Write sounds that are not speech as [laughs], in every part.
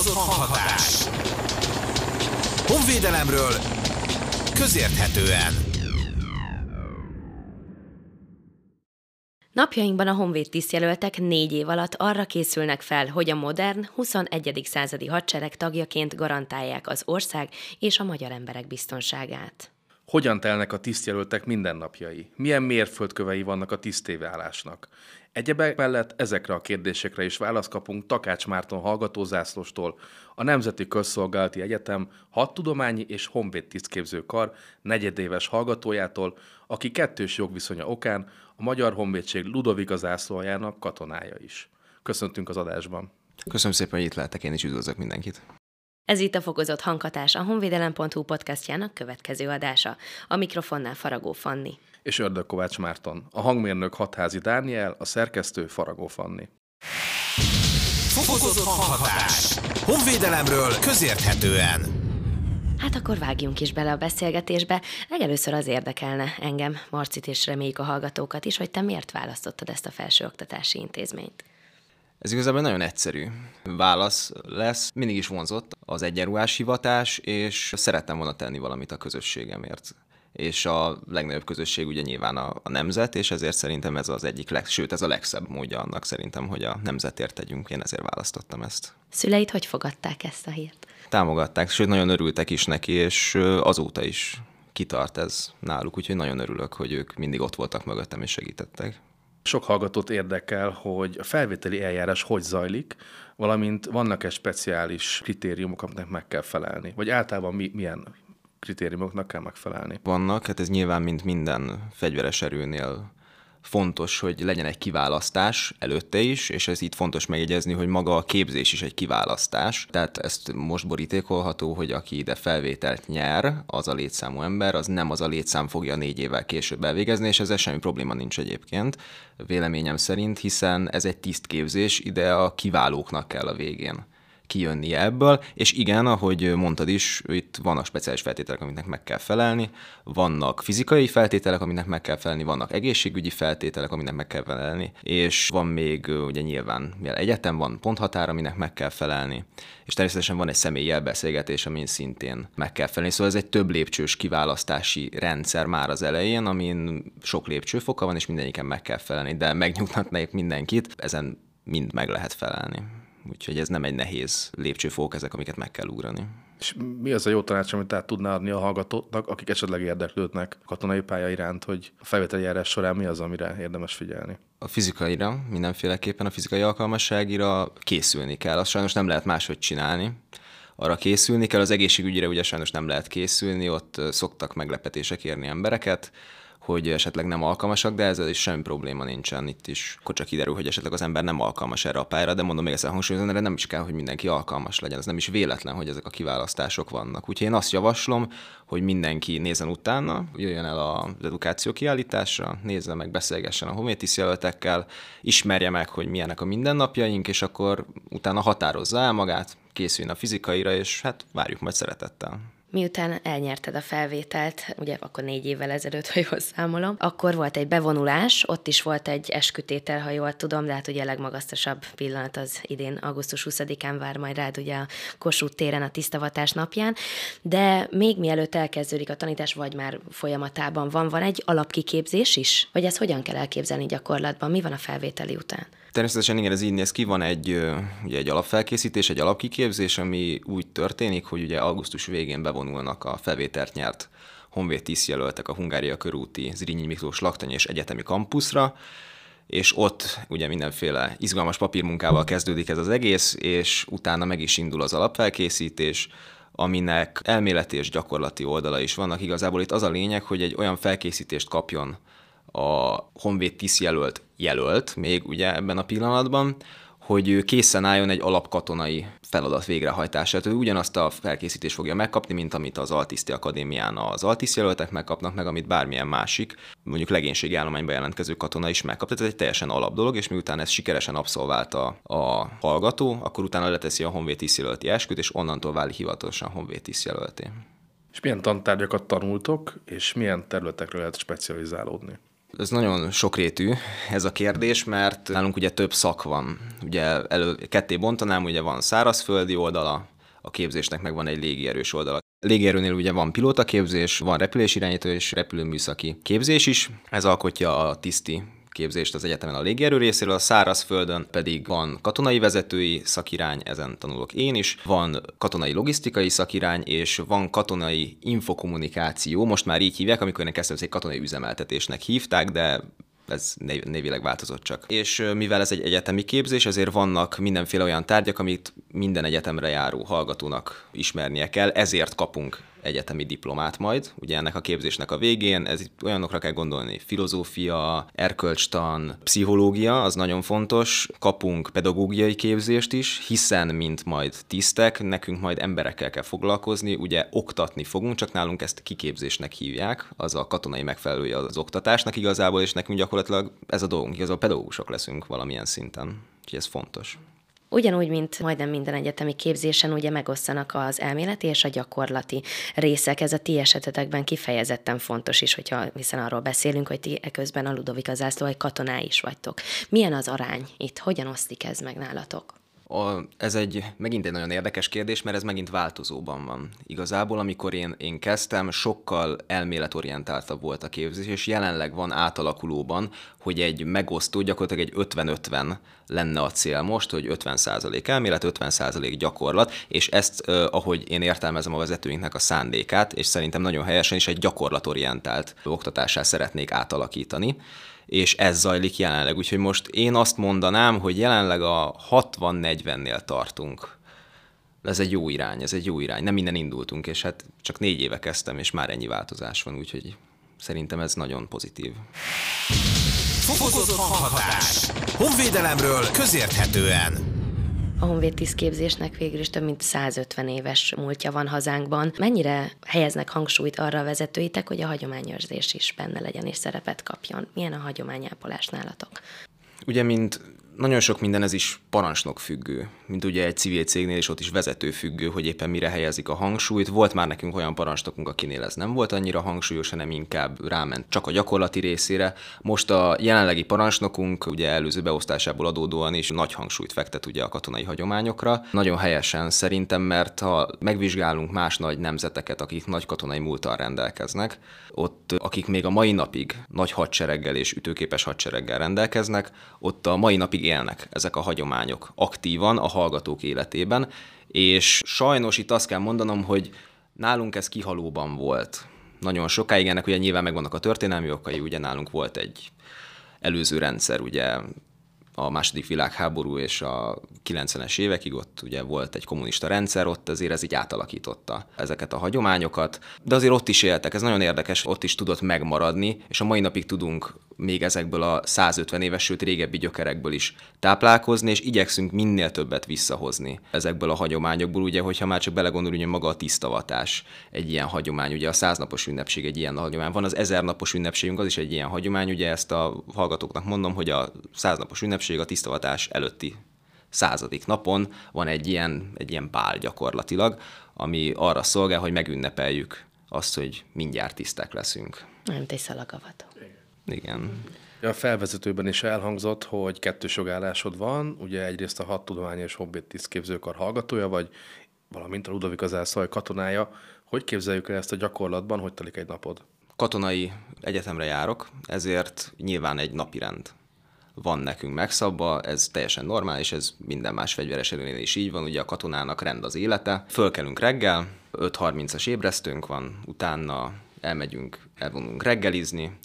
Fokozott hanghatás. Honvédelemről közérthetően. Napjainkban a honvéd tisztjelöltek négy év alatt arra készülnek fel, hogy a modern, 21. századi hadsereg tagjaként garantálják az ország és a magyar emberek biztonságát. Hogyan telnek a tisztjelöltek mindennapjai? Milyen mérföldkövei vannak a tisztévállásnak? Egyebek mellett ezekre a kérdésekre is választ kapunk Takács Márton hallgatózászlóstól, a Nemzeti Közszolgálati Egyetem hadtudományi és honvéd tisztképző kar negyedéves hallgatójától, aki kettős jogviszonya okán a Magyar Honvédség Ludovika zászlójának katonája is. Köszöntünk az adásban! Köszönöm szépen, hogy itt lehetek, én is üdvözlök mindenkit. Ez itt a fokozott hanghatás, a honvédelem.hu podcastjának következő adása. A mikrofonnál Faragó Fanni. És Ördög Kovács Márton. A hangmérnök Hatházi Dániel, a szerkesztő Faragó Fanni. Fokozott hanghatás. Honvédelemről közérthetően. Hát akkor vágjunk is bele a beszélgetésbe. Legelőször az érdekelne engem, Marcit és reméljük a hallgatókat is, hogy te miért választottad ezt a felsőoktatási intézményt. Ez igazából nagyon egyszerű válasz lesz. Mindig is vonzott az egyenruhás hivatás, és szerettem volna tenni valamit a közösségemért. És a legnagyobb közösség ugye nyilván a, a nemzet, és ezért szerintem ez az egyik, leg, sőt ez a legszebb módja annak szerintem, hogy a nemzetért tegyünk. Én ezért választottam ezt. Szüleid hogy fogadták ezt a hírt? Támogatták, sőt nagyon örültek is neki, és azóta is kitart ez náluk, úgyhogy nagyon örülök, hogy ők mindig ott voltak mögöttem és segítettek. Sok hallgatót érdekel, hogy a felvételi eljárás hogy zajlik, valamint vannak-e speciális kritériumok, amiknek meg kell felelni? Vagy általában mi, milyen kritériumoknak kell megfelelni? Vannak, hát ez nyilván, mint minden fegyveres erőnél fontos, hogy legyen egy kiválasztás előtte is, és ez itt fontos megjegyezni, hogy maga a képzés is egy kiválasztás. Tehát ezt most borítékolható, hogy aki ide felvételt nyer, az a létszámú ember, az nem az a létszám fogja négy évvel később elvégezni, és ezzel semmi probléma nincs egyébként, véleményem szerint, hiszen ez egy tisztképzés, ide a kiválóknak kell a végén kijönni ebből, és igen, ahogy mondtad is, itt vannak speciális feltételek, amiknek meg kell felelni, vannak fizikai feltételek, aminek meg kell felelni, vannak egészségügyi feltételek, aminek meg kell felelni, és van még ugye nyilván mivel egyetem van ponthatár, aminek meg kell felelni, és természetesen van egy személyi elbeszélgetés, amin szintén meg kell felelni. Szóval ez egy több lépcsős kiválasztási rendszer már az elején, amin sok lépcsőfoka van, és mindegyiken meg kell felelni, de megnyugtatnék mindenkit, ezen mind meg lehet felelni úgyhogy ez nem egy nehéz lépcsőfok ezek, amiket meg kell ugrani. És mi az a jó tanács, amit át tudná adni a hallgatóknak, akik esetleg érdeklődnek a katonai pálya iránt, hogy a felvételi járás során mi az, amire érdemes figyelni? A fizikaira, mindenféleképpen a fizikai alkalmasságira készülni kell. Azt sajnos nem lehet máshogy csinálni arra készülni kell, az egészségügyre ugye sajnos nem lehet készülni, ott szoktak meglepetések érni embereket, hogy esetleg nem alkalmasak, de ezzel is semmi probléma nincsen. Itt is akkor csak kiderül, hogy esetleg az ember nem alkalmas erre a pályára, de mondom még egyszer hangsúlyozom, erre nem is kell, hogy mindenki alkalmas legyen. Ez nem is véletlen, hogy ezek a kiválasztások vannak. Úgyhogy én azt javaslom, hogy mindenki nézzen utána, jöjjön el az edukáció kiállításra, nézze meg, beszélgessen a hométis jelöltekkel, ismerje meg, hogy milyenek a mindennapjaink, és akkor utána határozza el magát, készüljön a fizikaira, és hát várjuk majd szeretettel. Miután elnyerted a felvételt, ugye akkor négy évvel ezelőtt, ha jól számolom, akkor volt egy bevonulás, ott is volt egy eskütétel, ha jól tudom, de hát ugye a legmagasztosabb pillanat az idén augusztus 20-án vár majd rád ugye a Kossuth téren a tisztavatás napján, de még mielőtt elkezdődik a tanítás, vagy már folyamatában van, van egy alapkiképzés is? Vagy ezt hogyan kell elképzelni gyakorlatban? Mi van a felvételi után? Természetesen igen, ez így néz ki, van egy, ugye egy alapfelkészítés, egy alapkiképzés, ami úgy történik, hogy ugye augusztus végén bevonulnak a felvételt nyert honvéd tisztjelöltek a Hungária körúti Zrínyi Miklós laktany és egyetemi kampuszra, és ott ugye mindenféle izgalmas papírmunkával kezdődik ez az egész, és utána meg is indul az alapfelkészítés, aminek elméleti és gyakorlati oldala is vannak. Igazából itt az a lényeg, hogy egy olyan felkészítést kapjon a honvéd tisztjelölt jelölt még ugye ebben a pillanatban, hogy ő készen álljon egy alapkatonai feladat végrehajtását. Ő ugyanazt a felkészítést fogja megkapni, mint amit az Altiszti Akadémián az altisztjelöltek megkapnak, meg amit bármilyen másik, mondjuk legénységi állományba jelentkező katona is megkap. Tehát ez egy teljesen alap dolog, és miután ezt sikeresen abszolválta a hallgató, akkor utána leteszi a honvéd tisztjelölti esküt, és onnantól válik hivatalosan honvéd tisztjelölté. És milyen tantárgyakat tanultok, és milyen területekre lehet specializálódni? Ez nagyon sokrétű ez a kérdés, mert nálunk ugye több szak van. Ugye elő, ketté bontanám, ugye van szárazföldi oldala, a képzésnek meg van egy légierős oldala. Légierőnél ugye van pilótaképzés, van repülésirányító és repülőműszaki képzés is. Ez alkotja a tiszti képzést az egyetemen a légierő részéről, a szárazföldön pedig van katonai vezetői szakirány, ezen tanulok én is, van katonai logisztikai szakirány, és van katonai infokommunikáció, most már így hívják, amikor én kezdtem, egy katonai üzemeltetésnek hívták, de ez név, névileg változott csak. És mivel ez egy egyetemi képzés, ezért vannak mindenféle olyan tárgyak, amit minden egyetemre járó hallgatónak ismernie kell, ezért kapunk egyetemi diplomát majd, ugye ennek a képzésnek a végén, ez itt olyanokra kell gondolni, filozófia, erkölcstan, pszichológia, az nagyon fontos, kapunk pedagógiai képzést is, hiszen, mint majd tisztek, nekünk majd emberekkel kell foglalkozni, ugye oktatni fogunk, csak nálunk ezt kiképzésnek hívják, az a katonai megfelelője az oktatásnak igazából, és nekünk gyakorlatilag ez a dolgunk, igazából pedagógusok leszünk valamilyen szinten, úgyhogy ez fontos. Ugyanúgy, mint majdnem minden egyetemi képzésen, ugye megosztanak az elméleti és a gyakorlati részek. Ez a ti esetetekben kifejezetten fontos is, hogyha hiszen arról beszélünk, hogy ti eközben a Ludovika zászló egy katoná is vagytok. Milyen az arány itt? Hogyan osztik ez meg nálatok? A, ez egy megint egy nagyon érdekes kérdés, mert ez megint változóban van. Igazából, amikor én, én kezdtem, sokkal elméletorientáltabb volt a képzés, és jelenleg van átalakulóban, hogy egy megosztó, gyakorlatilag egy 50-50 lenne a cél most, hogy 50% elmélet, 50% gyakorlat, és ezt, ahogy én értelmezem a vezetőinknek a szándékát, és szerintem nagyon helyesen is egy gyakorlatorientált oktatásá szeretnék átalakítani és ez zajlik jelenleg. Úgyhogy most én azt mondanám, hogy jelenleg a 60-40-nél tartunk. Ez egy jó irány, ez egy jó irány. Nem minden indultunk, és hát csak négy éve kezdtem, és már ennyi változás van, úgyhogy szerintem ez nagyon pozitív. Fokozott hanghatás. Honvédelemről közérthetően. A Honvéd tisztképzésnek végül is több mint 150 éves múltja van hazánkban. Mennyire helyeznek hangsúlyt arra a vezetőitek, hogy a hagyományőrzés is benne legyen és szerepet kapjon? Milyen a hagyományápolás nálatok? Ugye, mint nagyon sok minden ez is parancsnok függő, mint ugye egy civil cégnél is ott is vezető függő, hogy éppen mire helyezik a hangsúlyt. Volt már nekünk olyan parancsnokunk, akinél ez nem volt annyira hangsúlyos, hanem inkább ráment csak a gyakorlati részére. Most a jelenlegi parancsnokunk ugye előző beosztásából adódóan is nagy hangsúlyt fektet ugye a katonai hagyományokra. Nagyon helyesen szerintem, mert ha megvizsgálunk más nagy nemzeteket, akik nagy katonai múltal rendelkeznek, ott akik még a mai napig nagy hadsereggel és ütőképes hadsereggel rendelkeznek, ott a mai napig élnek ezek a hagyományok aktívan a hallgatók életében, és sajnos itt azt kell mondanom, hogy nálunk ez kihalóban volt. Nagyon sokáig ennek ugye nyilván megvannak a történelmi okai, ugye nálunk volt egy előző rendszer, ugye a második világháború és a 90-es évekig ott ugye volt egy kommunista rendszer, ott azért ez így átalakította ezeket a hagyományokat, de azért ott is éltek, ez nagyon érdekes, ott is tudott megmaradni, és a mai napig tudunk még ezekből a 150 éves, sőt régebbi gyökerekből is táplálkozni, és igyekszünk minél többet visszahozni ezekből a hagyományokból, ugye, hogyha már csak belegondolunk, hogy maga a tisztavatás egy ilyen hagyomány, ugye a száznapos ünnepség egy ilyen hagyomány, van az ezernapos ünnepségünk, az is egy ilyen hagyomány, ugye ezt a hallgatóknak mondom, hogy a száznapos ünnepség a tisztavatás előtti századik napon van egy ilyen, egy ilyen bál gyakorlatilag, ami arra szolgál, hogy megünnepeljük azt, hogy mindjárt tisztek leszünk. Nem egy szalagavató. Igen. A felvezetőben is elhangzott, hogy kettős jogállásod van, ugye egyrészt a hat tudományos hobbit tisztképzőkar hallgatója vagy, valamint a Ludovik az elszaj katonája. Hogy képzeljük el ezt a gyakorlatban, hogy telik egy napod? Katonai egyetemre járok, ezért nyilván egy napirend van nekünk megszabva, ez teljesen normális, ez minden más fegyveres erőnél is így van, ugye a katonának rend az élete. Fölkelünk reggel, 5.30-as ébresztőnk van, utána elmegyünk, elvonulunk reggelizni,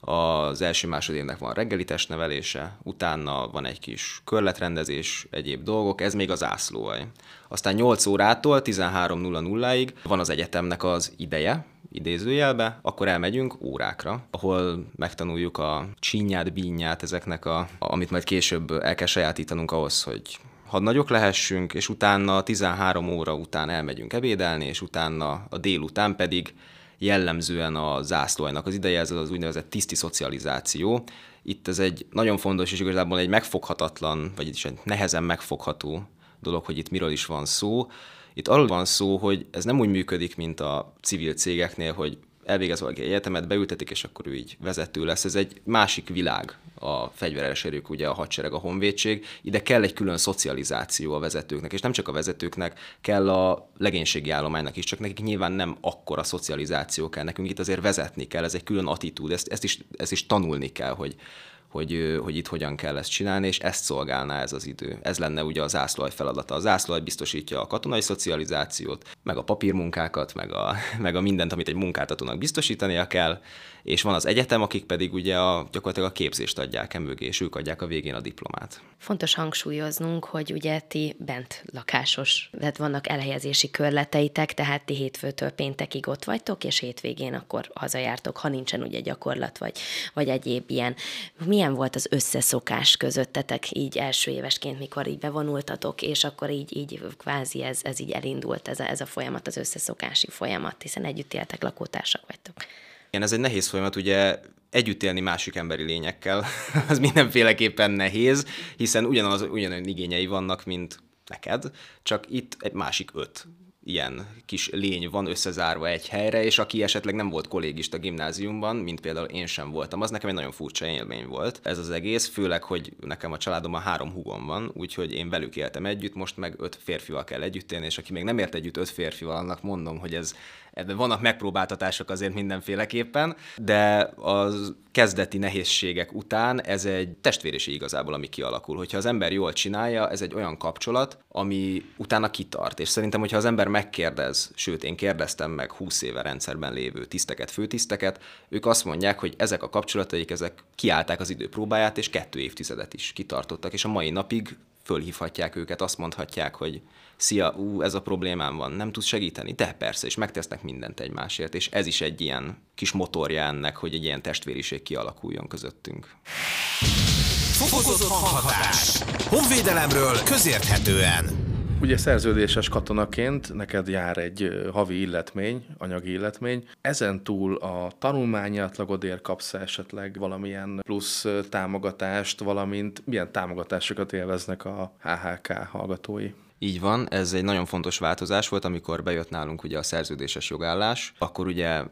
az első másodévnek van reggeli testnevelése, utána van egy kis körletrendezés, egyéb dolgok, ez még az ászlóaj. Aztán 8 órától 13.00-ig van az egyetemnek az ideje, idézőjelbe, akkor elmegyünk órákra, ahol megtanuljuk a csinyát, bínyát ezeknek, a, amit majd később el kell sajátítanunk ahhoz, hogy nagyok lehessünk, és utána 13 óra után elmegyünk ebédelni, és utána a délután pedig jellemzően a zászlóajnak az ideje, ez az úgynevezett tiszti szocializáció. Itt ez egy nagyon fontos és igazából egy megfoghatatlan, vagyis egy nehezen megfogható dolog, hogy itt miről is van szó. Itt arról van szó, hogy ez nem úgy működik, mint a civil cégeknél, hogy elvégez valaki egyetemet, beültetik, és akkor ő így vezető lesz. Ez egy másik világ a fegyveres erők, ugye a hadsereg, a honvédség. Ide kell egy külön szocializáció a vezetőknek, és nem csak a vezetőknek, kell a legénységi állománynak is, csak nekik nyilván nem akkora szocializáció kell, nekünk itt azért vezetni kell, ez egy külön attitúd, ezt, ezt, is, ezt is tanulni kell, hogy, hogy, hogy itt hogyan kell ezt csinálni, és ezt szolgálná ez az idő. Ez lenne ugye az zászlaj feladata. A zászlaj biztosítja a katonai szocializációt, meg a papírmunkákat, meg a, [laughs] meg a mindent, amit egy munkáltatónak biztosítania kell, és van az egyetem, akik pedig ugye a, gyakorlatilag a képzést adják e mögé, és ők adják a végén a diplomát. Fontos hangsúlyoznunk, hogy ugye ti bent lakásos, tehát vannak elhelyezési körleteitek, tehát ti hétfőtől péntekig ott vagytok, és hétvégén akkor hazajártok, ha nincsen ugye gyakorlat, vagy, vagy egyéb ilyen. Milyen volt az összeszokás közöttetek így első évesként, mikor így bevonultatok, és akkor így, így kvázi ez, ez így elindult, ez a, ez a folyamat, az összeszokási folyamat, hiszen együtt éltek, lakótársak vagytok. Igen, ez egy nehéz folyamat, ugye együtt élni másik emberi lényekkel, [laughs] az mindenféleképpen nehéz, hiszen ugyanaz, ugyanolyan igényei vannak, mint neked, csak itt egy másik öt ilyen kis lény van összezárva egy helyre, és aki esetleg nem volt kollégista gimnáziumban, mint például én sem voltam, az nekem egy nagyon furcsa élmény volt. Ez az egész, főleg, hogy nekem a családomban három húgom van, úgyhogy én velük éltem együtt, most meg öt férfival kell együtt élni, és aki még nem ért együtt öt férfival, annak mondom, hogy ez ebben vannak megpróbáltatások azért mindenféleképpen, de az kezdeti nehézségek után ez egy testvériség igazából, ami kialakul. Hogyha az ember jól csinálja, ez egy olyan kapcsolat, ami utána kitart. És szerintem, hogyha az ember megkérdez, sőt, én kérdeztem meg 20 éve rendszerben lévő tiszteket, főtiszteket, ők azt mondják, hogy ezek a kapcsolataik, ezek kiállták az idő próbáját, és kettő évtizedet is kitartottak, és a mai napig fölhívhatják őket, azt mondhatják, hogy szia, ú, ez a problémám van, nem tudsz segíteni? De persze, és megtesznek mindent egymásért, és ez is egy ilyen kis motorja ennek, hogy egy ilyen testvériség kialakuljon közöttünk. Fokozott hanghatás. Honvédelemről közérthetően. Ugye szerződéses katonaként neked jár egy havi illetmény, anyagi illetmény. Ezen túl a tanulmányi átlagodért kapsz esetleg valamilyen plusz támogatást, valamint milyen támogatásokat élveznek a HHK hallgatói? Így van, ez egy nagyon fontos változás volt, amikor bejött nálunk ugye a szerződéses jogállás, akkor ugye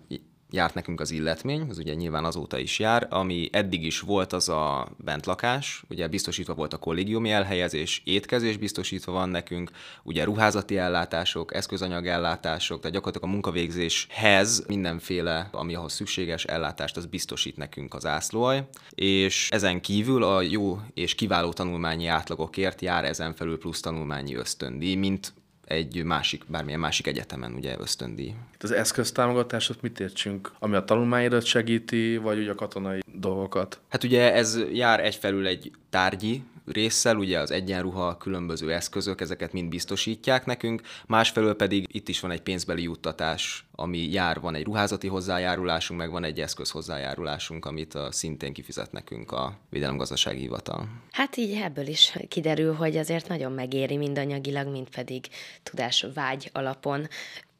járt nekünk az illetmény, az ugye nyilván azóta is jár, ami eddig is volt az a bentlakás, ugye biztosítva volt a kollégiumi elhelyezés, étkezés biztosítva van nekünk, ugye ruházati ellátások, eszközanyag ellátások, tehát gyakorlatilag a munkavégzéshez mindenféle, ami ahhoz szükséges ellátást, az biztosít nekünk az ászlóaj, és ezen kívül a jó és kiváló tanulmányi átlagokért jár ezen felül plusz tanulmányi ösztöndíj, mint egy másik, bármilyen másik egyetemen ugye ösztöndíj. Itt az eszköztámogatásot mit értsünk? Ami a tanulmányodat segíti, vagy ugye a katonai dolgokat? Hát ugye ez jár egyfelül egy tárgyi résszel, ugye az egyenruha, különböző eszközök, ezeket mind biztosítják nekünk, másfelől pedig itt is van egy pénzbeli juttatás, ami jár, van egy ruházati hozzájárulásunk, meg van egy eszköz hozzájárulásunk, amit a szintén kifizet nekünk a Védelemgazdasági Hivatal. Hát így ebből is kiderül, hogy azért nagyon megéri mind anyagilag, mind pedig tudás vágy alapon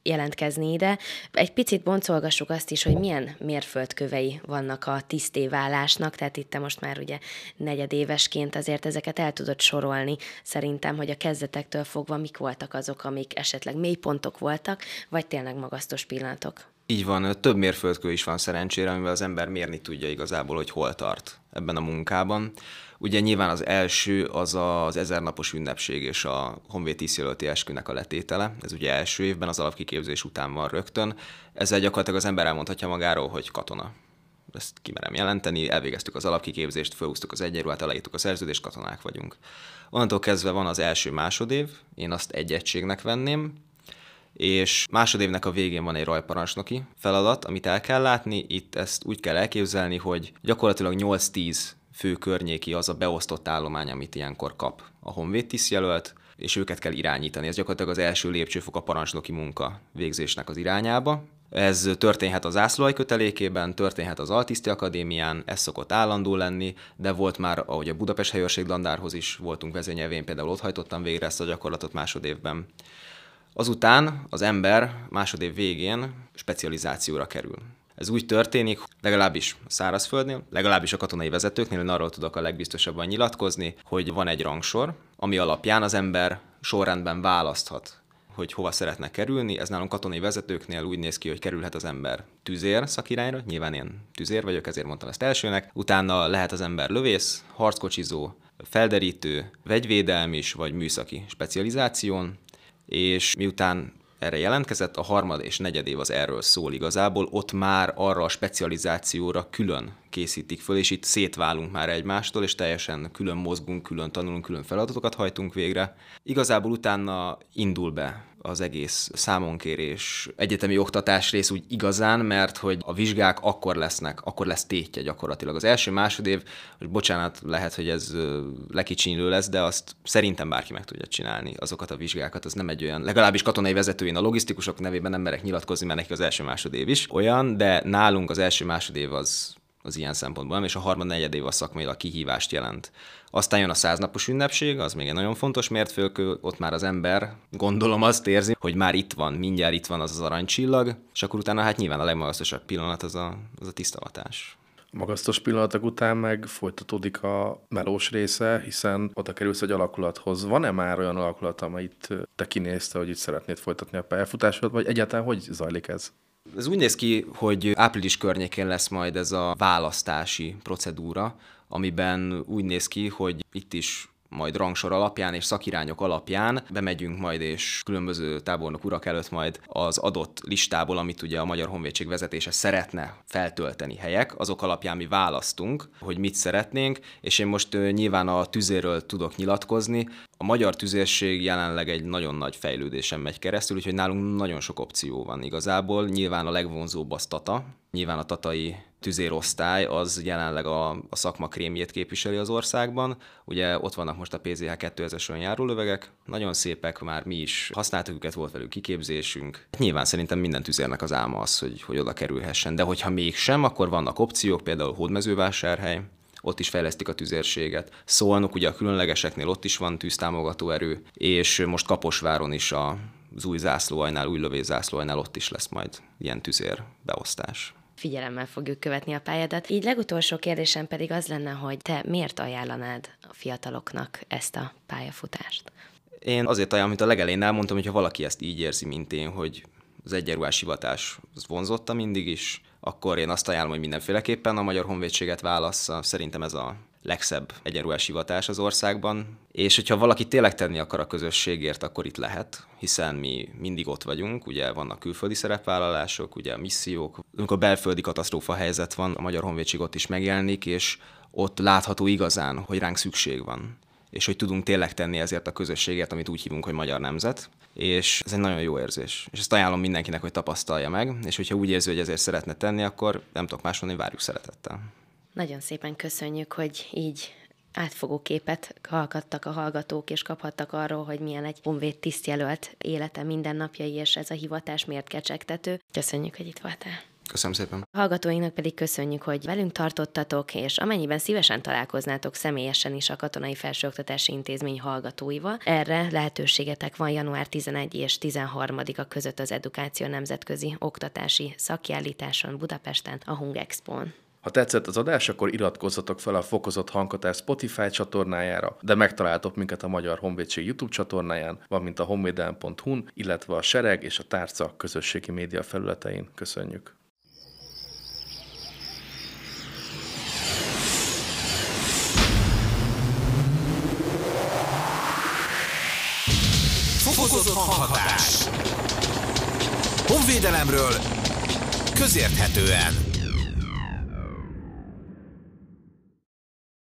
jelentkezni ide. Egy picit boncolgassuk azt is, hogy milyen mérföldkövei vannak a tisztévállásnak, tehát itt te most már ugye negyedévesként azért ezeket el tudod sorolni. Szerintem, hogy a kezdetektől fogva mik voltak azok, amik esetleg mélypontok voltak, vagy tényleg magasztos pillanatok. Így van, több mérföldkő is van szerencsére, amivel az ember mérni tudja igazából, hogy hol tart ebben a munkában. Ugye nyilván az első az az ezernapos ünnepség és a Honvéd tisztjelölti eskünek a letétele. Ez ugye első évben az alapkiképzés után van rögtön. Ezzel gyakorlatilag az ember elmondhatja magáról, hogy katona. Ezt kimerem jelenteni, elvégeztük az alapkiképzést, felhúztuk az egyenruhát, aláírtuk a szerződést, katonák vagyunk. Onnantól kezdve van az első másodév, én azt egy egységnek venném, és másodévnek a végén van egy rajparancsnoki feladat, amit el kell látni. Itt ezt úgy kell elképzelni, hogy gyakorlatilag 8-10 fő környéki az a beosztott állomány, amit ilyenkor kap a honvéd tisztjelölt, és őket kell irányítani. Ez gyakorlatilag az első lépcsőfok a parancsnoki munka végzésnek az irányába. Ez történhet az ászlóaj kötelékében, történhet az Altiszti Akadémián, ez szokott állandó lenni, de volt már, ahogy a Budapest helyőrség dandárhoz is voltunk vezényelvén, például ott hajtottam végre ezt a gyakorlatot másodévben. Azután az ember másodév végén specializációra kerül. Ez úgy történik, legalábbis a szárazföldnél, legalábbis a katonai vezetőknél, én arról tudok a legbiztosabban nyilatkozni, hogy van egy rangsor, ami alapján az ember sorrendben választhat hogy hova szeretnek kerülni. Ez nálunk katonai vezetőknél úgy néz ki, hogy kerülhet az ember tüzér szakirányra, nyilván én tüzér vagyok, ezért mondtam ezt elsőnek. Utána lehet az ember lövész, harckocsizó, felderítő, vegyvédelm is, vagy műszaki specializáción, és miután erre jelentkezett, a harmad és negyed év az erről szól igazából, ott már arra a specializációra külön készítik föl, és itt szétválunk már egymástól, és teljesen külön mozgunk, külön tanulunk, külön feladatokat hajtunk végre. Igazából utána indul be az egész számonkérés, egyetemi oktatás rész úgy igazán, mert hogy a vizsgák akkor lesznek, akkor lesz tétje gyakorlatilag. Az első másodév, hogy bocsánat, lehet, hogy ez lekicsinylő lesz, de azt szerintem bárki meg tudja csinálni azokat a vizsgákat. Az nem egy olyan, legalábbis katonai vezetőin a logisztikusok nevében nem merek nyilatkozni, mert neki az első másodév is olyan, de nálunk az első másodév az az ilyen szempontból, és a harmad negyed év a szakmailag kihívást jelent. Aztán jön a száznapos ünnepség, az még egy nagyon fontos mértfőkő, ott már az ember, gondolom azt érzi, hogy már itt van, mindjárt itt van az az aranycsillag, és akkor utána hát nyilván a legmagasztosabb pillanat az a, az a tisztavatás. A magasztos pillanatok után meg folytatódik a melós része, hiszen oda kerülsz egy alakulathoz. Van-e már olyan alakulat, amelyet te kinézte, hogy itt szeretnéd folytatni a pályafutásod, vagy egyáltalán hogy zajlik ez? Ez úgy néz ki, hogy április környékén lesz majd ez a választási procedúra, amiben úgy néz ki, hogy itt is majd rangsor alapján és szakirányok alapján bemegyünk majd és különböző tábornok urak előtt majd az adott listából, amit ugye a Magyar Honvédség vezetése szeretne feltölteni helyek, azok alapján mi választunk, hogy mit szeretnénk, és én most nyilván a tüzéről tudok nyilatkozni. A magyar tüzérség jelenleg egy nagyon nagy fejlődésen megy keresztül, úgyhogy nálunk nagyon sok opció van igazából. Nyilván a legvonzóbb az Tata, nyilván a tatai tüzérosztály az jelenleg a, a szakma krémjét képviseli az országban. Ugye ott vannak most a PZH 2000-es járólövegek, nagyon szépek, már mi is használtuk őket, volt velük kiképzésünk. Nyilván szerintem minden tüzérnek az álma az, hogy, hogy oda kerülhessen, de hogyha mégsem, akkor vannak opciók, például hódmezővásárhely, ott is fejlesztik a tüzérséget. Szolnok ugye a különlegeseknél ott is van tűztámogató erő, és most Kaposváron is a az új zászlóajnál, új lövészászlóajnál ott is lesz majd ilyen tüzér beosztás figyelemmel fogjuk követni a pályádat. Így legutolsó kérdésem pedig az lenne, hogy te miért ajánlanád a fiataloknak ezt a pályafutást? Én azért ajánlom, mint a legelén elmondtam, hogy ha valaki ezt így érzi, mint én, hogy az egyenruhás hivatás az vonzotta mindig is, akkor én azt ajánlom, hogy mindenféleképpen a Magyar Honvédséget válassza. Szerintem ez a legszebb egyenruhás hivatás az országban, és hogyha valaki tényleg tenni akar a közösségért, akkor itt lehet, hiszen mi mindig ott vagyunk, ugye vannak külföldi szerepvállalások, ugye missziók, amikor belföldi katasztrófa helyzet van, a Magyar Honvédség ott is megjelenik, és ott látható igazán, hogy ránk szükség van és hogy tudunk tényleg tenni ezért a közösségért, amit úgy hívunk, hogy magyar nemzet. És ez egy nagyon jó érzés. És ezt ajánlom mindenkinek, hogy tapasztalja meg, és hogyha úgy érzi, hogy ezért szeretne tenni, akkor nem tudok más mondani, várjuk szeretettel. Nagyon szépen köszönjük, hogy így átfogó képet hallgattak a hallgatók, és kaphattak arról, hogy milyen egy honvéd tisztjelölt élete mindennapjai, és ez a hivatás miért kecsegtető. Köszönjük, hogy itt voltál. Köszönöm szépen. A hallgatóinknak pedig köszönjük, hogy velünk tartottatok, és amennyiben szívesen találkoznátok személyesen is a Katonai Felsőoktatási Intézmény hallgatóival, erre lehetőségetek van január 11 és 13-a között az Edukáció Nemzetközi Oktatási Szakjállításon Budapesten, a Hung Expo-n. Ha tetszett az adás, akkor iratkozzatok fel a Fokozott Hanghatás Spotify csatornájára, de megtaláltok minket a Magyar Honvédség YouTube csatornáján, valamint a honvédelm.hu-n, illetve a Sereg és a Tárca közösségi média felületein. Köszönjük! Honvédelemről közérthetően.